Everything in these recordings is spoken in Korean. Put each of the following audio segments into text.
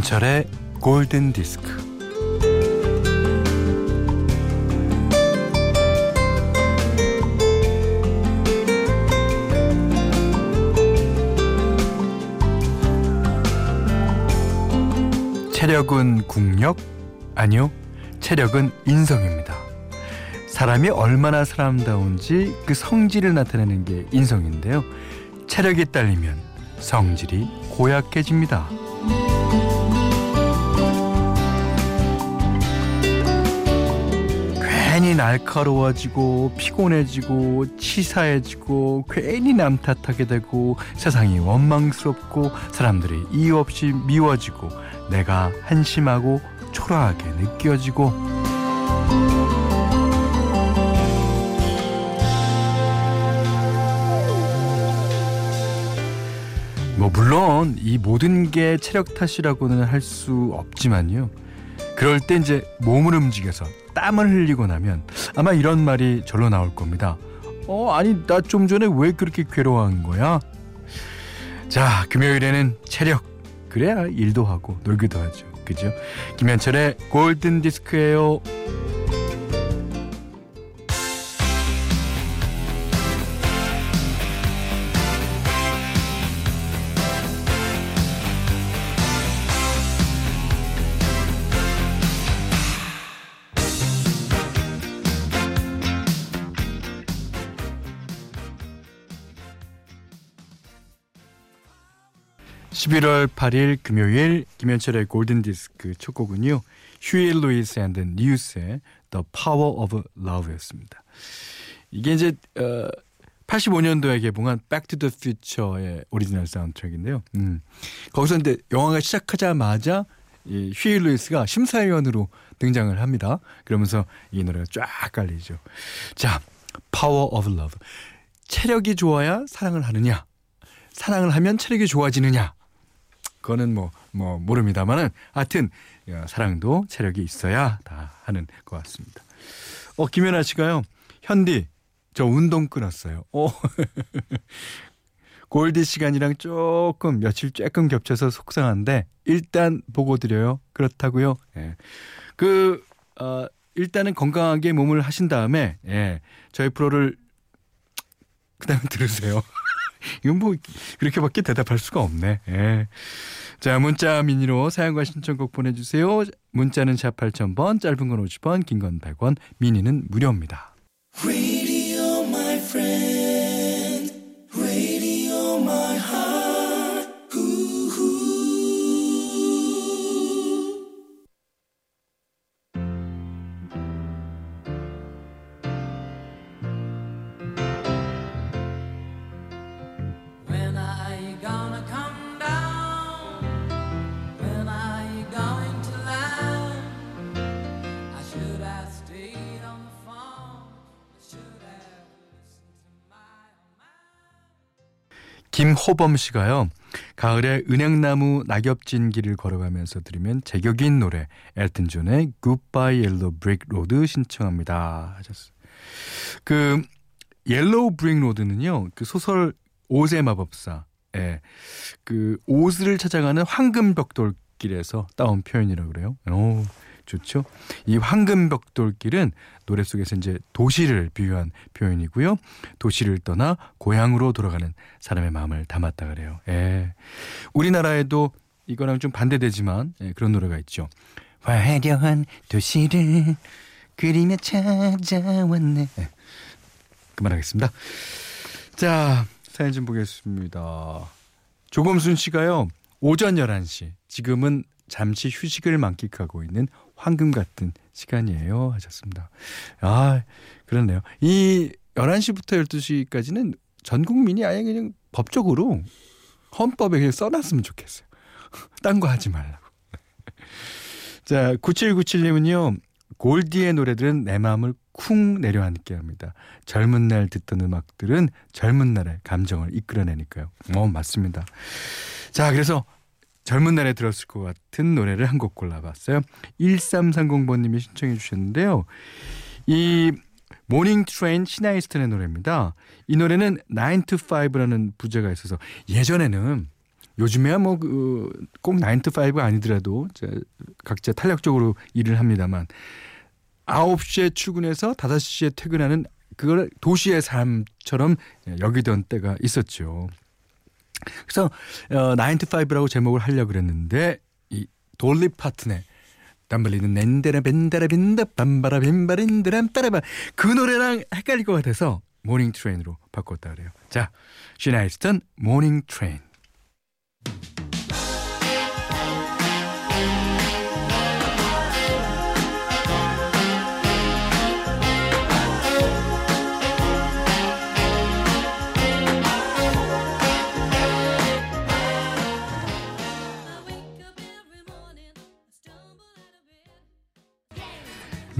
김현철의 골든 디스크. 체력은 국력? 아니요. 체력은 인성입니다. 사람이 얼마나 사람다운지 그 성질을 나타내는 게 인성인데요. 체력이 딸리면 성질이 고약해집니다. 괜히 날카로워지고 피곤해지고 치사해지고 괜히 남 탓하게 되고 세상이 원망스럽고 사람들이 이유 없이 미워지고 내가 한심하고 초라하게 느껴지고 뭐 물론 이 모든 게 체력 탓이라고는 할 수 없지만요. 그럴 때 이제 몸을 움직여서 땀을 흘리고 나면 아마 이런 말이 절로 나올 겁니다. 어, 아니 나 좀 전에 왜 그렇게 괴로워한 거야? 자, 금요일에는 체력 그래야 일도 하고 놀기도 하죠. 그죠? 김현철의 골든 디스크예요. 11월 8일 금요일 김현철의 골든 디스크 첫 곡은요. 휴이 루이스 앤 더 뉴스의 The Power of Love였습니다. 이게 이제 어 85년도에 개봉한 Back to the Future의 오리지널 사운드트랙인데요. 음. 거기서 이제 영화가 시작하자마자 이 휴이 루이스가 심사위원으로 등장을 합니다. 그러면서 이 노래가 쫙 깔리죠. 자, Power of Love. 체력이 좋아야 사랑을 하느냐? 사랑을 하면 체력이 좋아지느냐? 그거는 뭐, 뭐, 모릅니다만은, 하여튼, 사랑도 체력이 있어야 다 하는 것 같습니다. 어, 김연아 씨가요, 현디, 저 운동 끊었어요. 어. 골디 시간이랑 조금 며칠 조금 겹쳐서 속상한데, 일단 보고 드려요. 그렇다고요. 예. 그, 어, 일단은 건강하게 몸을 하신 다음에, 예, 저희 프로를, 그 다음에 들으세요. 이건 뭐 그렇게밖에 대답할 수가 없네. 예. 자 문자 미니로 사용과 신청곡 보내주세요. 문자는 샵 8000번 짧은 건 50원 긴 건 100원 미니는 무료입니다. 김호범 씨가요. 가을에 은행나무 낙엽진 길을 걸어가면서 들으면 제격인 노래 엘튼 존의 Goodbye Yellow Brick Road 신청합니다 하셨어요. 그 Yellow Brick Road는요. 그 소설 오즈의 마법사 예. 그 오즈를 찾아가는 황금 벽돌길에서 따온 표현이라고 그래요. 오. 좋죠. 이 황금벽돌길은 노래 속에서 이제 도시를 비유한 표현이고요. 도시를 떠나 고향으로 돌아가는 사람의 마음을 담았다 그래요. 예. 우리나라에도 이거랑 좀 반대되지만 예, 그런 노래가 있죠. 화려한 도시를 그리며 찾아왔네. 예. 그만하겠습니다. 자, 사연 좀 보겠습니다. 조범순 씨가요. 오전 11시. 지금은 잠시 휴식을 만끽하고 있는 황금 같은 시간이에요. 하셨습니다. 아, 그렇네요. 이 11시부터 12시까지는 전 국민이 아예 그냥 법적으로 헌법에 그냥 써놨으면 좋겠어요. 딴 거 하지 말라고. 자, 9797님은요. 골디의 노래들은 내 마음을 쿵 내려앉게 합니다. 젊은 날 듣던 음악들은 젊은 날의 감정을 이끌어내니까요. 어, 맞습니다. 자, 그래서 젊은 날에 들었을 것 같은 노래를 한 곡 골라봤어요. 1330번님이 신청해 주셨는데요. 이 Morning Train 시나 이스턴의 노래입니다. 이 노래는 9 to 5라는 부제가 있어서 예전에는 요즘에야 뭐 꼭 9to5 아니더라도 각자 탄력적으로 일을 합니다만 9시에 출근해서 5시에 퇴근하는 그걸 도시의 삶처럼 여기던 때가 있었죠. 그래서 어, 9to5라고 제목을 하려고 그랬는데 이 돌리 파트네 담블리는 낸데라 벤데라 빈다 밤바라 빈바린드람 따라바 그 노래랑 헷갈릴 것 같아서 모닝 트레인으로 바꿨다 그래요. 자, 시나이스턴 모닝 트레인.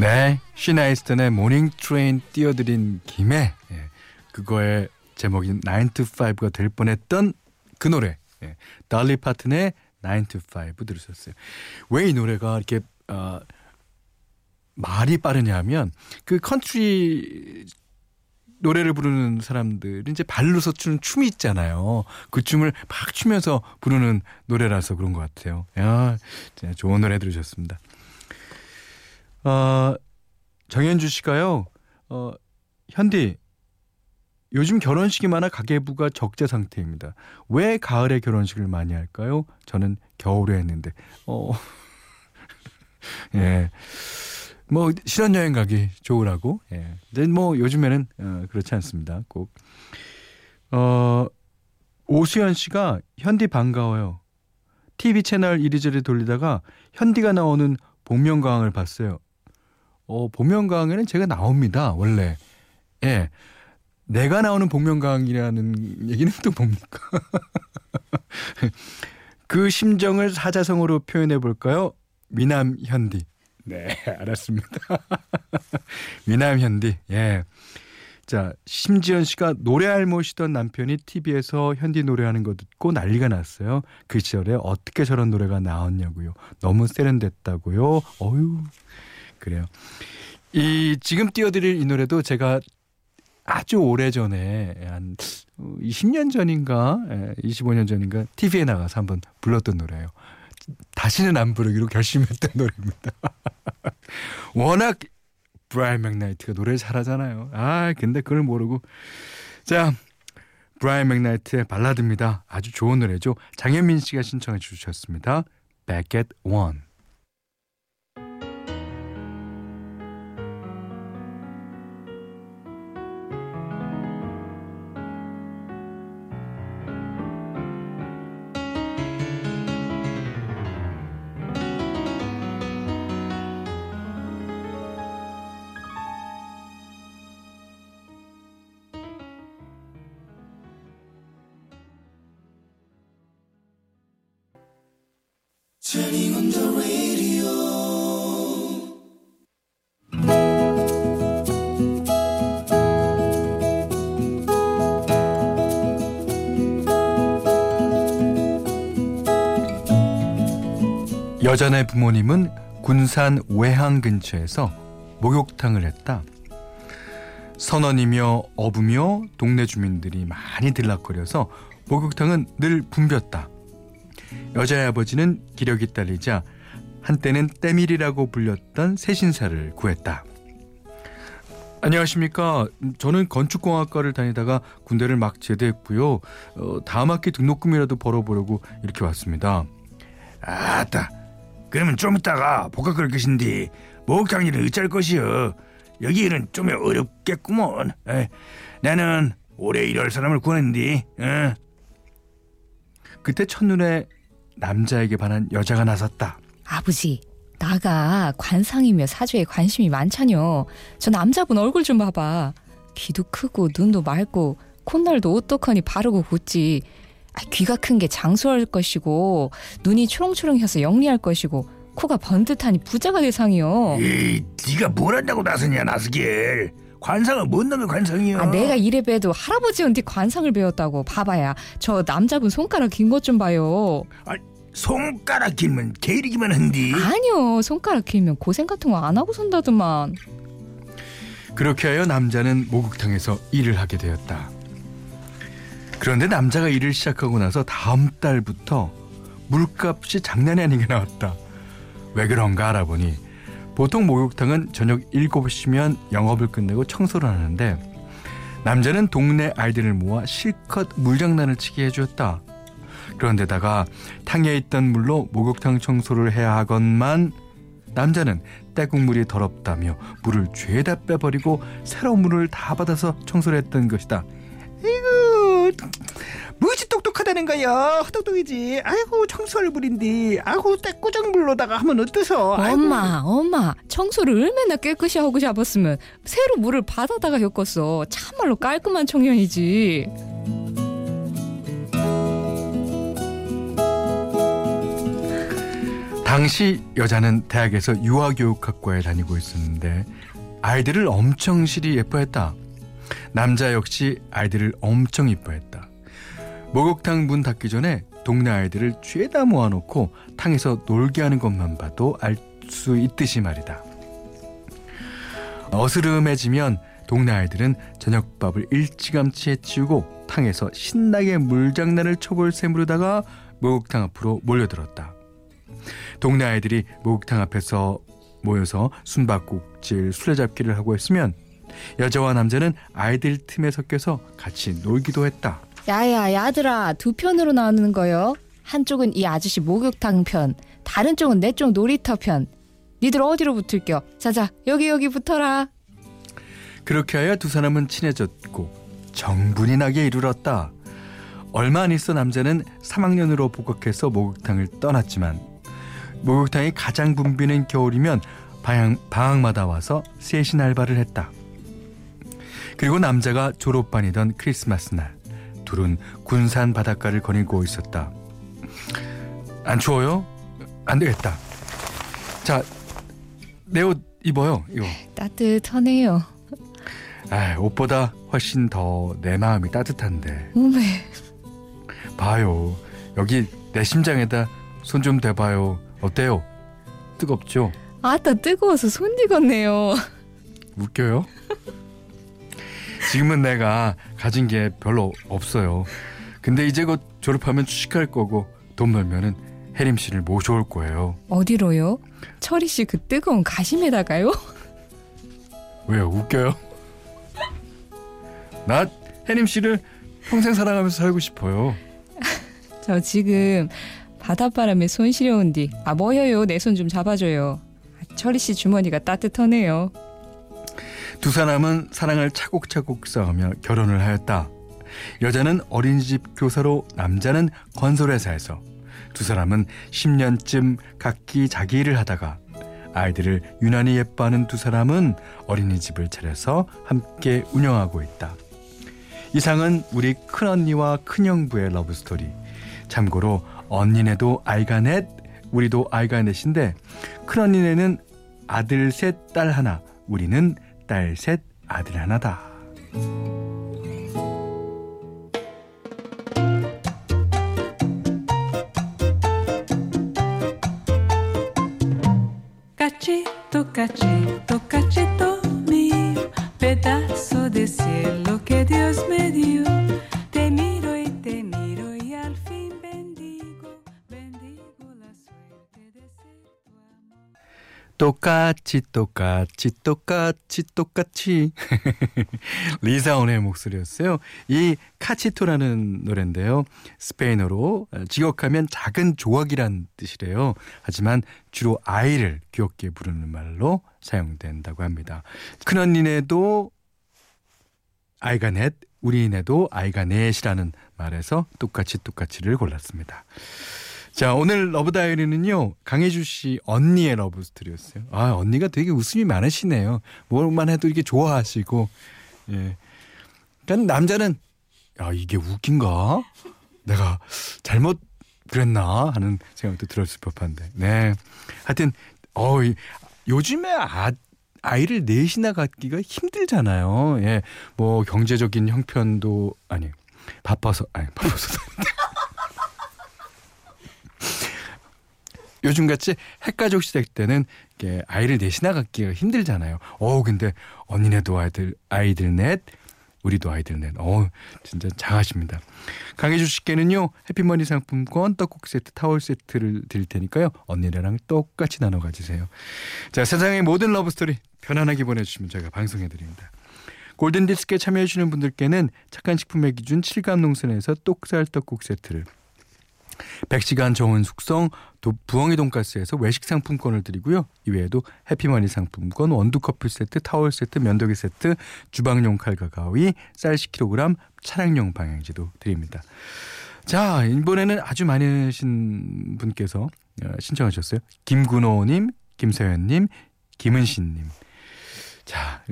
네, 시나 이스턴의 Morning Train 띄워드린 김에 예, 그거의 제목인 9 to 5가 될 뻔했던 그 노래 예, 달리 파튼의 9 to 5 들으셨어요. 왜 이 노래가 이렇게 어, 말이 빠르냐면 그 컨트리 노래를 부르는 사람들이 이제 발로서 추는 춤이 있잖아요. 그 춤을 막 추면서 부르는 노래라서 그런 것 같아요. 야, 좋은 노래 들으셨습니다. 어, 정현주 씨가요. 어, 현디 요즘 결혼식이 많아 가계부가 적재 상태입니다. 왜 가을에 결혼식을 많이 할까요? 저는 겨울에 했는데. 어. 예. 뭐 신혼여행 가기 좋으라고. 예. 근데 뭐 요즘에는 어, 그렇지 않습니다. 꼭 어, 오수연 씨가 현디 반가워요. TV 채널 이리저리 돌리다가 현디가 나오는 복면가왕을 봤어요. 어, 복면가왕에는 제가 나옵니다. 원래. 예. 내가 나오는 복면가왕이라는 얘기는 또 뭡니까? 그 심정을 사자성어로 표현해 볼까요? 미남 현디. 네, 알았습니다. 미남 현디. 예. 자, 심지연 씨가 노래할 모시던 남편이 TV에서 현디 노래하는 거 듣고 난리가 났어요. 그 시절에 어떻게 저런 노래가 나왔냐고요. 너무 세련됐다고요. 어유 그래요. 이 지금 띄워드릴 이 노래도 제가 아주 오래 전에 한 20년 전인가 25년 전인가 TV에 나가서 한번 불렀던 노래예요. 다시는 안 부르기로 결심했던 노래입니다. 워낙 브라이언 맥나이트가 노래를 잘하잖아요. 아 근데 그걸 모르고 자 브라이언 맥나이트의 발라드입니다. 아주 좋은 노래죠. 장현민 씨가 신청해 주셨습니다. Back at One. 여자네 부모님은 군산 외항 근처에서 목욕탕을 했다. 선원이며 어부며 동네 주민들이 많이 들락거려서 목욕탕은 늘 붐볐다. 여자의 아버지는 기력이 딸리자 한때는 때밀이라고 불렸던 새신사를 구했다. 안녕하십니까. 저는 건축공학과를 다니다가 군대를 막 제대했고요. 어, 다음 학기 등록금이라도 벌어보려고 이렇게 왔습니다. 아따, 그러면 좀 이따가 복학 걸 것인데 목욕탕 일은 어쩔 것이여. 여기는 좀 어렵겠구먼. 에, 나는 오래 일할 사람을 구하는데. 어. 그때 첫눈에 남자에게 반한 여자가 나섰다. 아버지, 나가 관상이며 사주에 관심이 많잖여. 저 남자분 얼굴 좀 봐봐. 귀도 크고 눈도 맑고 콧날도 오똑하니 바르고 곧지. 아, 귀가 큰 게 장수할 것이고 눈이 초롱초롱해서 영리할 것이고 코가 번듯하니 부자가 대상이요. 에이, 네가 뭘 한다고 나서냐 나서길. 관상은 뭔 놈의 관상이야? 아, 내가 이래 봬도 할아버지한테 관상을 배웠다고 봐봐야 저 남자분 손가락 긴 것 좀 봐요. 아, 손가락 길면 게으르기만 한디. 아니요, 손가락 길면 고생 같은 거 안 하고 산다더만. 그렇게 하여 남자는 목욕탕에서 일을 하게 되었다. 그런데 남자가 일을 시작하고 나서 다음 달부터 물값이 장난이 아니게 나왔다. 왜 그런가 알아보니 보통 목욕탕은 저녁 7시면 영업을 끝내고 청소를 하는데 남자는 동네 아이들을 모아 실컷 물장난을 치게 해주었다. 그런데다가 탕에 있던 물로 목욕탕 청소를 해야 하건만 남자는 때국물이 더럽다며 물을 죄다 빼버리고 새로운 물을 다 받아서 청소를 했던 것이다. 이고 무지 똑똑하다는 거야 헛똑똑이지 아이고 청소할 물인데 아이고 때꾸정 물로다가 하면 어때서. 엄마, 엄마, 청소를 얼마나 깨끗이 하고 잡았으면 새로 물을 받아다가 엮었어. 참말로 깔끔한 청년이지. 당시 여자는 대학에서 유아교육학과에 다니고 있었는데 아이들을 엄청 실이 예뻐했다. 남자 역시 아이들을 엄청 이뻐했다. 목욕탕 문 닫기 전에 동네 아이들을 죄다 모아놓고 탕에서 놀게 하는 것만 봐도 알 수 있듯이 말이다. 어스름해지면 동네 아이들은 저녁밥을 일찌감치 해치우고 탕에서 신나게 물장난을 쳐볼 셈으로다가 목욕탕 앞으로 몰려들었다. 동네 아이들이 목욕탕 앞에서 모여서 숨바꼭질, 술래잡기를 하고 있으면 여자와 남자는 아이들 틈에 섞여서 같이 놀기도 했다. 야야, 야들아, 두 편으로 나누는 거요. 한쪽은 이 아저씨 목욕탕 편, 다른 쪽은 내 쪽 놀이터 편. 니들 어디로 붙을겨? 자자, 여기 여기 붙어라. 그렇게 하여 두 사람은 친해졌고 정분이 나게 이르렀다. 얼마 안 있어 남자는 3학년으로 복학해서 목욕탕을 떠났지만 목욕탕이 가장 붐비는 겨울이면 방학, 방학마다 와서 셋인 알바를 했다. 그리고 남자가 졸업반이던 크리스마스 날 둘은 군산 바닷가를 거닐고 있었다. 안 추워요? 안 되겠다. 자, 내 옷 입어요. 이거. 따뜻하네요. 아, 옷보다 훨씬 더 내 마음이 따뜻한데. 오메, 봐요. 여기 내 심장에다 손 좀 대봐요. 어때요? 뜨겁죠? 아따 뜨거워서 손 익었네요. 웃겨요? 지금은 내가 가진 게 별로 없어요. 근데 이제 곧 졸업하면 취직할 거고 돈 벌면은 혜림 씨를 모셔올 거예요. 어디로요? 철희 씨그 뜨거운 가심에다가요? 왜요? 웃겨요? 나 혜림 씨를 평생 사랑하면서 살고 싶어요. 저 지금 바닷바람에 손 시려운 뒤. 아 뭐여요? 내 손 좀 잡아줘요. 아, 철희 씨 주머니가 따뜻하네요. 두 사람은 사랑을 차곡차곡 쌓으며 결혼을 하였다. 여자는 어린이집 교사로 남자는 건설회사에서 두 사람은 10년쯤 각기 자기 일을 하다가 아이들을 유난히 예뻐하는 두 사람은 어린이집을 차려서 함께 운영하고 있다. 이상은 우리 큰언니와 큰형부의 러브스토리. 참고로 언니네도 아이가 넷, 우리도 아이가 넷인데 큰언니네는 아들 셋, 딸 하나, 우리는 딸 셋, 아들 하나다. Cachito 똑같이 똑같이 똑같이 똑같이 리사온의 목소리였어요. 이 카치토라는 노래인데요. 스페인어로 직역하면 작은 조각이란 뜻이래요. 하지만 주로 아이를 귀엽게 부르는 말로 사용된다고 합니다. 큰언니네도 아이가 넷, 우리네도 아이가 넷이라는 말에서 똑같이 똑같이를 골랐습니다. 자, 오늘 love diary는요. 강혜주 씨 언니의 love story였어요. 아, 언니가 되게 웃음이 많으시네요. 뭘만 해도 이렇게 좋아하시고. 예. 그러니까 남자는 야, 이게 웃긴가? 내가 잘못 그랬나 하는 생각도 들었을 법한데. 네. 하여튼 어, 이- 요즘에 아 아이를 넷이나 갖기가 힘들잖아요. 예. 뭐 경제적인 형편도 아니 바빠서 아니 바빠서 요즘 같이 핵가족 시대 때는 이렇게 아이를 넷이나 갖기가 힘들잖아요. 어 근데 언니네도 아이들 아이들 넷 우리도 아이들 넷. 어 진짜 장하십니다. 강혜주 씨께는요 해피머니 상품권 떡국 세트 타월 세트를 드릴 테니까요 언니랑 똑같이 나눠 가지세요. 자 세상의 모든 love story 편안하게 보내주시면 저희가 방송해 드립니다. 골든 디스크에 참여해 주시는 분들께는 착한 식품의 기준 칠갑농산에서 똑살 떡국 세트를 100시간 저온 숙성 부엉이 돈가스에서 외식 상품권을 드리고요. 이외에도 해피머니 상품권, 원두 커피 세트, 타월 세트, 면도기 세트, 주방용 칼과 가위, 쌀 10kg, 차량용 방향지도 드립니다. 자, 이번에는 아주 많으신 분께서 어, 신청하셨어요. 김군호님, 김서연님, 김은신님. 자,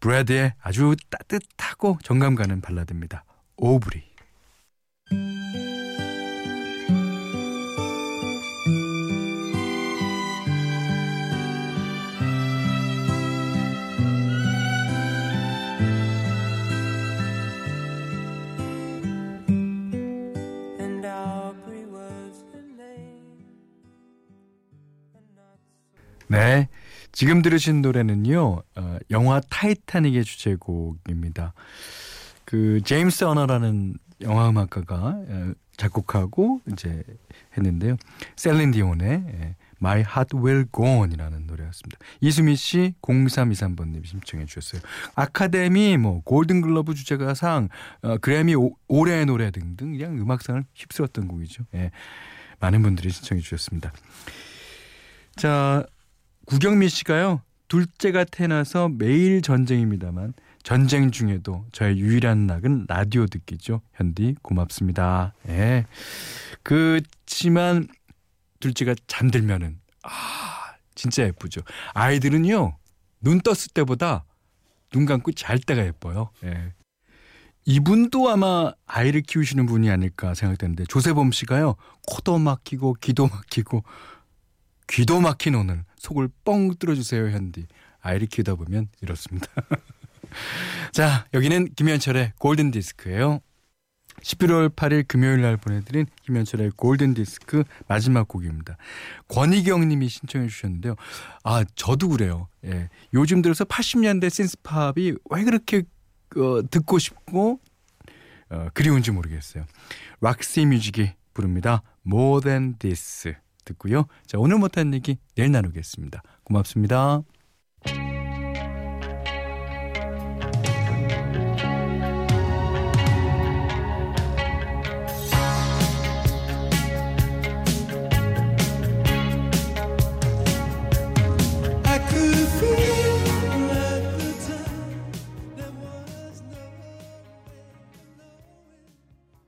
브래드의 아주 따뜻하고 정감 가는 발라드입니다. 오브리. 네. 지금 들으신 노래는요, 어, 영화 타이타닉의 주제곡입니다. 그, 제임스 호너라는 영화 음악가가 어, 작곡하고 이제 했는데요. 셀린 디온의 예, My Heart Will Go On이라는 노래였습니다. 이수미 씨 0323번님 신청해 주셨어요. 아카데미 뭐 골든글러브 주제가상 어, 그래미 오, 올해의 노래 등등 그냥 음악상을 휩쓸었던 곡이죠. 예. 많은 분들이 신청해 주셨습니다. 자, 구경미 씨가요. 둘째가 태어나서 매일 전쟁입니다만 전쟁 중에도 저의 유일한 낙은 라디오 듣기죠. 현디 고맙습니다. 예. 그치만 둘째가 잠들면은 아 진짜 예쁘죠. 아이들은요 눈 떴을 때보다 눈 감고 잘 때가 예뻐요. 예. 이분도 아마 아이를 키우시는 분이 아닐까 생각되는데 조세범 씨가요 코도 막히고 귀도 막히고 귀도 막힌 오늘 속을 뻥 뚫어주세요 현디. 아이를 키우다 보면 이렇습니다. 자 여기는 김현철의 골든 디스크예요. 11월 8일 금요일 날 보내드린 김현철의 골든 디스크 마지막 곡입니다. 권희경 님이 신청해 주셨는데요. 아 저도 그래요. 예. 요즘 들어서 80년대 센스팝이 왜 그렇게 어, 듣고 싶고 어, 그리운지 모르겠어요. 락시 뮤직이 부릅니다. More Than This 듣고요. 자, 오늘 못한 얘기 내일 나누겠습니다. 고맙습니다.